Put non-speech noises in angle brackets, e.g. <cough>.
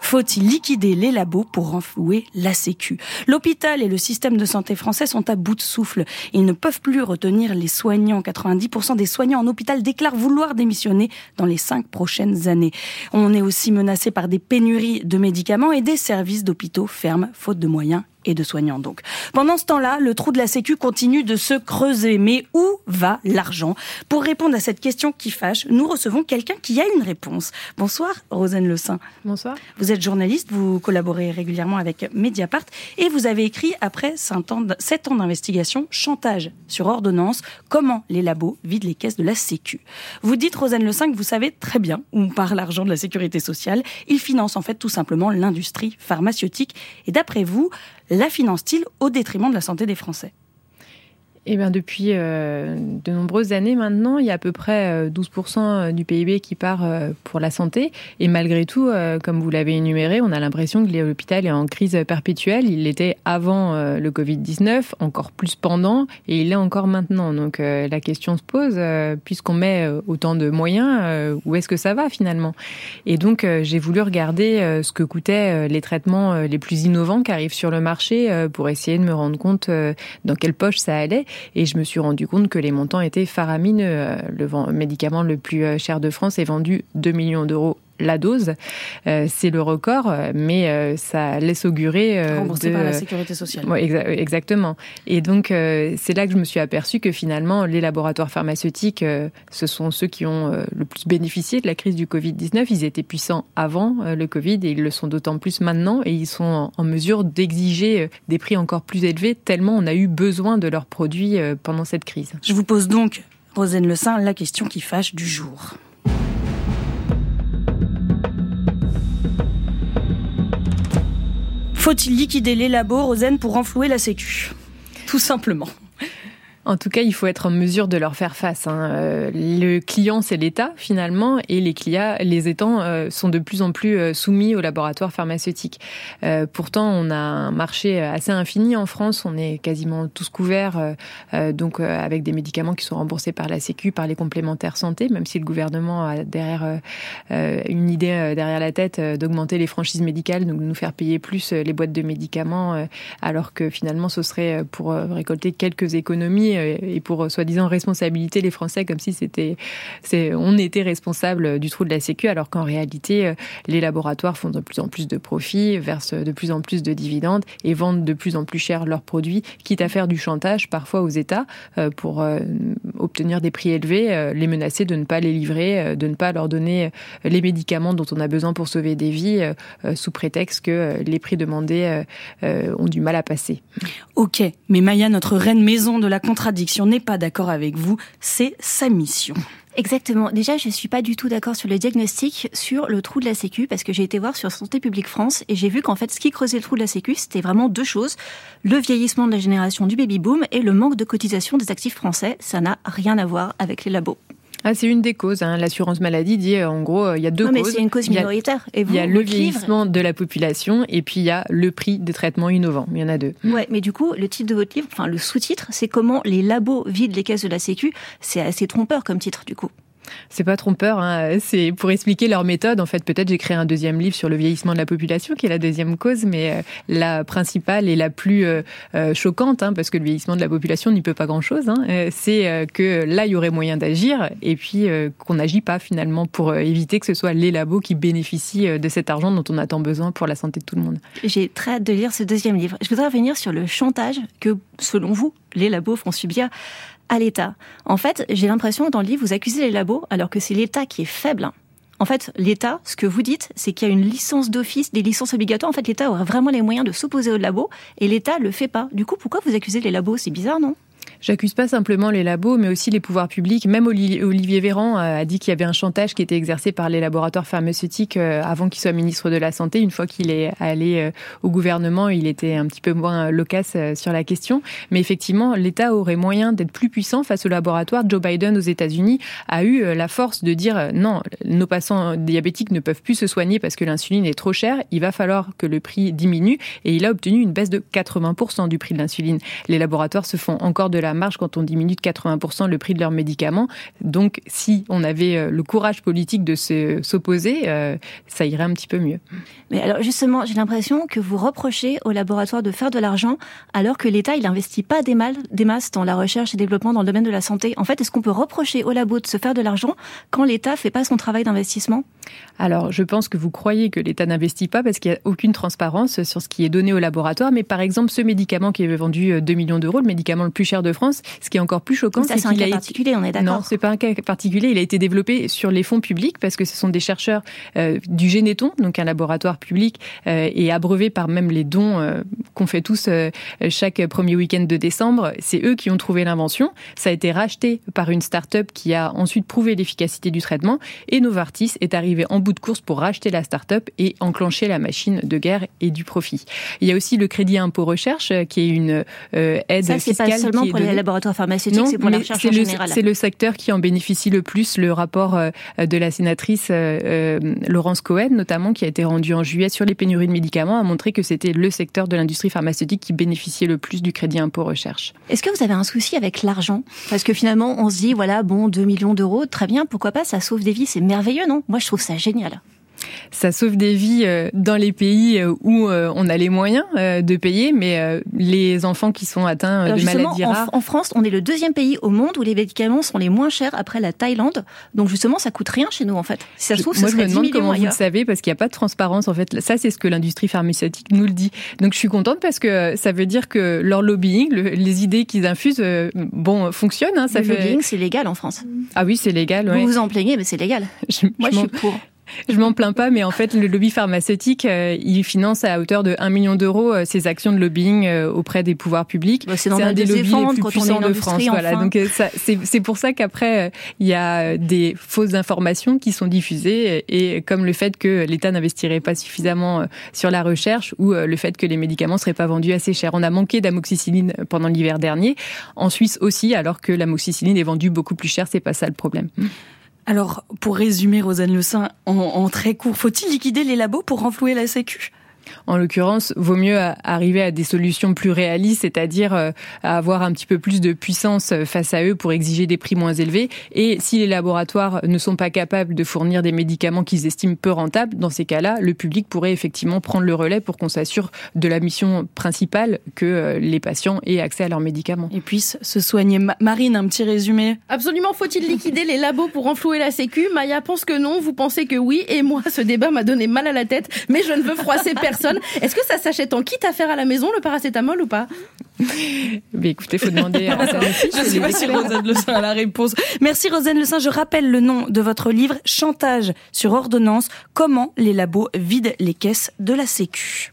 Faut-il liquider les labos pour renflouer la Sécu? L'hôpital et le système de santé français sont à bout de souffle. Ils ne peuvent plus retenir les soignants. 90% des soignants en hôpital déclarent vouloir démissionner dans les cinq prochaines années. On est aussi menacé par des pénuries de médicaments et des services d'hôpitaux ferment faute de moyens et de soignants donc. Pendant ce temps-là, le trou de la Sécu continue de se creuser. Mais où va l'argent? Pour répondre à cette question qui fâche, nous recevons quelqu'un qui a une réponse. Bonsoir, Rosane Le Saint. Bonsoir. Vous êtes journaliste, vous collaborez régulièrement avec Mediapart et vous avez écrit, après 7 ans d'investigation, Chantage sur ordonnance, comment les labos vident les caisses de la Sécu. Vous dites, Rosane Le Saint, que vous savez très bien où part l'argent de la sécurité sociale. Il finance en fait tout simplement l'industrie pharmaceutique. Et d'après vous, la finance-t-il au détriment de la santé des Français? Eh bien, depuis euh, de nombreuses années maintenant, il y a à peu près 12% euh, du PIB qui part euh, pour la santé. Et malgré tout, comme vous l'avez énuméré, on a l'impression que l'hôpital est en crise perpétuelle. Il l'était avant le Covid-19, encore plus pendant, et il l'est encore maintenant. Donc la question se pose, puisqu'on met autant de moyens, où est-ce que ça va finalement? Et donc j'ai voulu regarder ce que coûtaient les traitements les plus innovants qui arrivent sur le marché pour essayer de me rendre compte dans quelle poche ça allait. Et je me suis rendu compte que les montants étaient faramineux. Euh, le médicament le plus euh, cher de France est vendu 2 millions d'euros la dose. Euh, c'est le record, mais ça laisse augurer. Remboursé par la sécurité sociale. exactement. Et donc, c'est là que je me suis aperçu que finalement, les laboratoires pharmaceutiques, ce sont ceux qui ont le plus bénéficié de la crise du Covid-19. Ils étaient puissants avant le Covid et ils le sont d'autant plus maintenant et ils sont en mesure d'exiger des prix encore plus élevés tellement on a eu besoin de leurs produits pendant cette crise. Je vous pose donc, Rosane Le Saint, la question qui fâche du jour. Faut-il liquider les labos, Rosane, pour renflouer la Sécu? Tout simplement. En tout cas, il faut être en mesure de leur faire face. Hein. Euh, le client, c'est l'État finalement, et les clients, les étangs euh, sont de plus en plus euh, soumis aux laboratoires pharmaceutiques. pourtant, on a un marché assez infini en France. On est quasiment tous couverts, donc avec des médicaments qui sont remboursés par la Sécu, par les complémentaires santé, même si le gouvernement a derrière une idée derrière la tête d'augmenter les franchises médicales, donc de nous faire payer plus les boîtes de médicaments, alors que finalement, ce serait pour récolter quelques économies et pour euh, soi-disant responsabilité les Français comme si c'était on était responsable du trou de la Sécu alors qu'en réalité euh, les laboratoires font de plus en plus de profits, versent de plus en plus de dividendes et vendent de plus en plus cher leurs produits, quitte à faire du chantage parfois aux États pour obtenir des prix élevés, les menacer de ne pas les livrer, de ne pas leur donner les médicaments dont on a besoin pour sauver des vies sous prétexte que les prix demandés ont du mal à passer. Ok, mais Maya, notre reine maison de la contre n'est pas d'accord avec vous, c'est sa mission. Exactement. Déjà, je suis pas du tout d'accord sur le diagnostic sur le trou de la Sécu parce que j'ai été voir sur Santé publique France et j'ai vu qu'en fait, ce qui creusait le trou de la Sécu, c'était vraiment deux choses le vieillissement de la génération du baby boom et le manque de cotisation des actifs français. Ça n'a rien à voir avec les labos. Ah, c'est une des causes. Hein. L'assurance maladie dit euh, en gros, euh, il y a deux non, mais c'est une cause minoritaire. Il y a, le vieillissement de la population et puis il y a le prix des traitements innovants. Il y en a deux. Ouais, mais du coup, le titre de votre livre, enfin le sous-titre, c'est comment les labos vident les caisses de la Sécu. C'est assez trompeur comme titre du coup. C'est pas trompeur, hein. c'est pour expliquer leur méthode. En fait, peut-être j'ai créé un deuxième livre sur le vieillissement de la population, qui est la deuxième cause, mais euh, la principale et la plus euh, euh, choquante, hein, parce que le vieillissement de la population n'y peut pas grand-chose, hein, c'est que là, il y aurait moyen d'agir, et puis qu'on n'agit pas finalement pour éviter que ce soit les labos qui bénéficient de cet argent dont on a tant besoin pour la santé de tout le monde. J'ai très hâte de lire ce deuxième livre. Je voudrais revenir sur le chantage que, selon vous, les labos font subir à l'État. En fait, j'ai l'impression dans le livre, vous accusez les labos alors que c'est l'État qui est faible. En fait, l'État, ce que vous dites, c'est qu'il y a une licence d'office, des licences obligatoires. En fait, l'État aurait vraiment les moyens de s'opposer aux labos et l'État le fait pas. Du coup, pourquoi vous accusez les labos? C'est bizarre, non? J'accuse pas simplement les labos, mais aussi les pouvoirs publics. Même Olivier Véran euh, a dit qu'il y avait un chantage qui était exercé par les laboratoires pharmaceutiques euh, avant qu'il soit ministre de la Santé. Une fois qu'il est allé euh, au gouvernement, il était un petit peu moins loquace sur la question. Mais effectivement, l'État aurait moyen d'être plus puissant face aux laboratoires. Joe Biden aux États-Unis a eu la force de dire non, nos patients diabétiques ne peuvent plus se soigner parce que l'insuline est trop chère. Il va falloir que le prix diminue. Et il a obtenu une baisse de 80% du prix de l'insuline. Les laboratoires se font encore de la marge quand on diminue de 80% le prix de leurs médicaments. Donc, si on avait euh, le courage politique de s'opposer, euh, ça irait un petit peu mieux. Mais alors, justement, j'ai l'impression que vous reprochez au laboratoire de faire de l'argent alors que l'État, il n'investit pas des, mal, des masses dans la recherche et développement dans le domaine de la santé. En fait, est-ce qu'on peut reprocher au labo de se faire de l'argent quand l'État fait pas son travail d'investissement? Alors, je pense que vous croyez que l'État n'investit pas parce qu'il n'y a aucune transparence sur ce qui est donné au laboratoire. Mais par exemple, ce médicament qui est vendu 2 millions d'euros, le médicament le plus cher de France, ce qui est encore plus choquant, c'est qu'il a particulier, on est d'accord. Non, c'est pas un cas particulier. Il a été développé sur les fonds publics parce que ce sont des chercheurs euh, du Généton, donc un laboratoire public, euh, et abreuvé par même les dons euh, qu'on fait tous chaque premier week-end de décembre. C'est eux qui ont trouvé l'invention. Ça a été racheté par une start-up qui a ensuite prouvé l'efficacité du traitement. Et Novartis est arrivé en bout de course pour racheter la start-up et enclencher la machine de guerre et du profit. Il y a aussi le crédit impôt recherche qui est une aide Ça, fiscale. pas seulement pour les laboratoires pharmaceutiques, c'est pour la recherche en général. C'est le secteur qui en bénéficie le plus. Le rapport euh, de la sénatrice euh, euh, Laurence Cohen, notamment, qui a été rendu en juillet sur les pénuries de médicaments, a montré que c'était le secteur de l'industrie pharmaceutique qui bénéficiait le plus du crédit impôt recherche. Est-ce que vous avez un souci avec l'argent? Parce que finalement, on se dit, voilà, bon, 2 millions d'euros, très bien, pourquoi pas, ça sauve des vies, c'est merveilleux, non? Moi, je trouve ça génial ça sauve des vies euh, dans les pays euh, où euh, on a les moyens de payer, mais les enfants qui sont atteints de maladies rares. En, France, on est le deuxième pays au monde où les médicaments sont les moins chers après la Thaïlande. Donc justement, ça coûte rien chez nous en fait. Si ça se trouve, Moi, je me demande comment vous le savez parce qu'il n'y a pas de transparence en fait. Ça, c'est ce que l'industrie pharmaceutique nous le dit. Donc je suis contente parce que ça veut dire que leur lobbying, les idées qu'ils infusent, bon, fonctionnent. Hein, ça le lobbying, c'est légal en France. Ah oui, c'est légal. Vous vous en plaignez, mais c'est légal. <laughs> Moi, je suis pour. Je m'en plains pas, mais en fait, le lobby pharmaceutique, euh, il finance à hauteur de 1 million d'euros euh, ses actions de lobbying euh, auprès des pouvoirs publics. Bah, c'est un des lobbies les plus puissants de France. Voilà. Donc c'est pour ça qu'après, il y a des fausses informations qui sont diffusées, et comme le fait que l'État n'investirait pas suffisamment sur la recherche ou le fait que les médicaments seraient pas vendus assez cher. On a manqué d'amoxicilline pendant l'hiver dernier, en Suisse aussi, alors que l'amoxicilline est vendue beaucoup plus cher. C'est pas ça le problème. Alors, pour résumer, Rosanne Le Saint, en, en très court, faut-il liquider les labos pour renflouer la Sécu? En l'occurrence, vaut mieux arriver à des solutions plus réalistes, c'est-à-dire euh, à avoir un petit peu plus de puissance euh, face à eux pour exiger des prix moins élevés. Et si les laboratoires ne sont pas capables de fournir des médicaments qu'ils estiment peu rentables, dans ces cas-là, le public pourrait effectivement prendre le relais pour qu'on s'assure de la mission principale que euh, les patients aient accès à leurs médicaments. Et puissent se soigner. Marine, un petit résumé. Absolument, faut-il liquider les labos pour enflouer la sécu? Maya pense que non, vous pensez que oui, et moi, ce débat m'a donné mal à la tête, mais je ne veux froisser personne. <laughs> Est-ce que ça s'achète en kit à faire à la maison, le paracétamol ou pas? Mais écoutez, faut demander à Je sais pas si Rosane Le Saint a la réponse. Merci Rosane Le Saint. Je rappelle le nom de votre livre, Chantage sur ordonnance, comment les labos vident les caisses de la Sécu.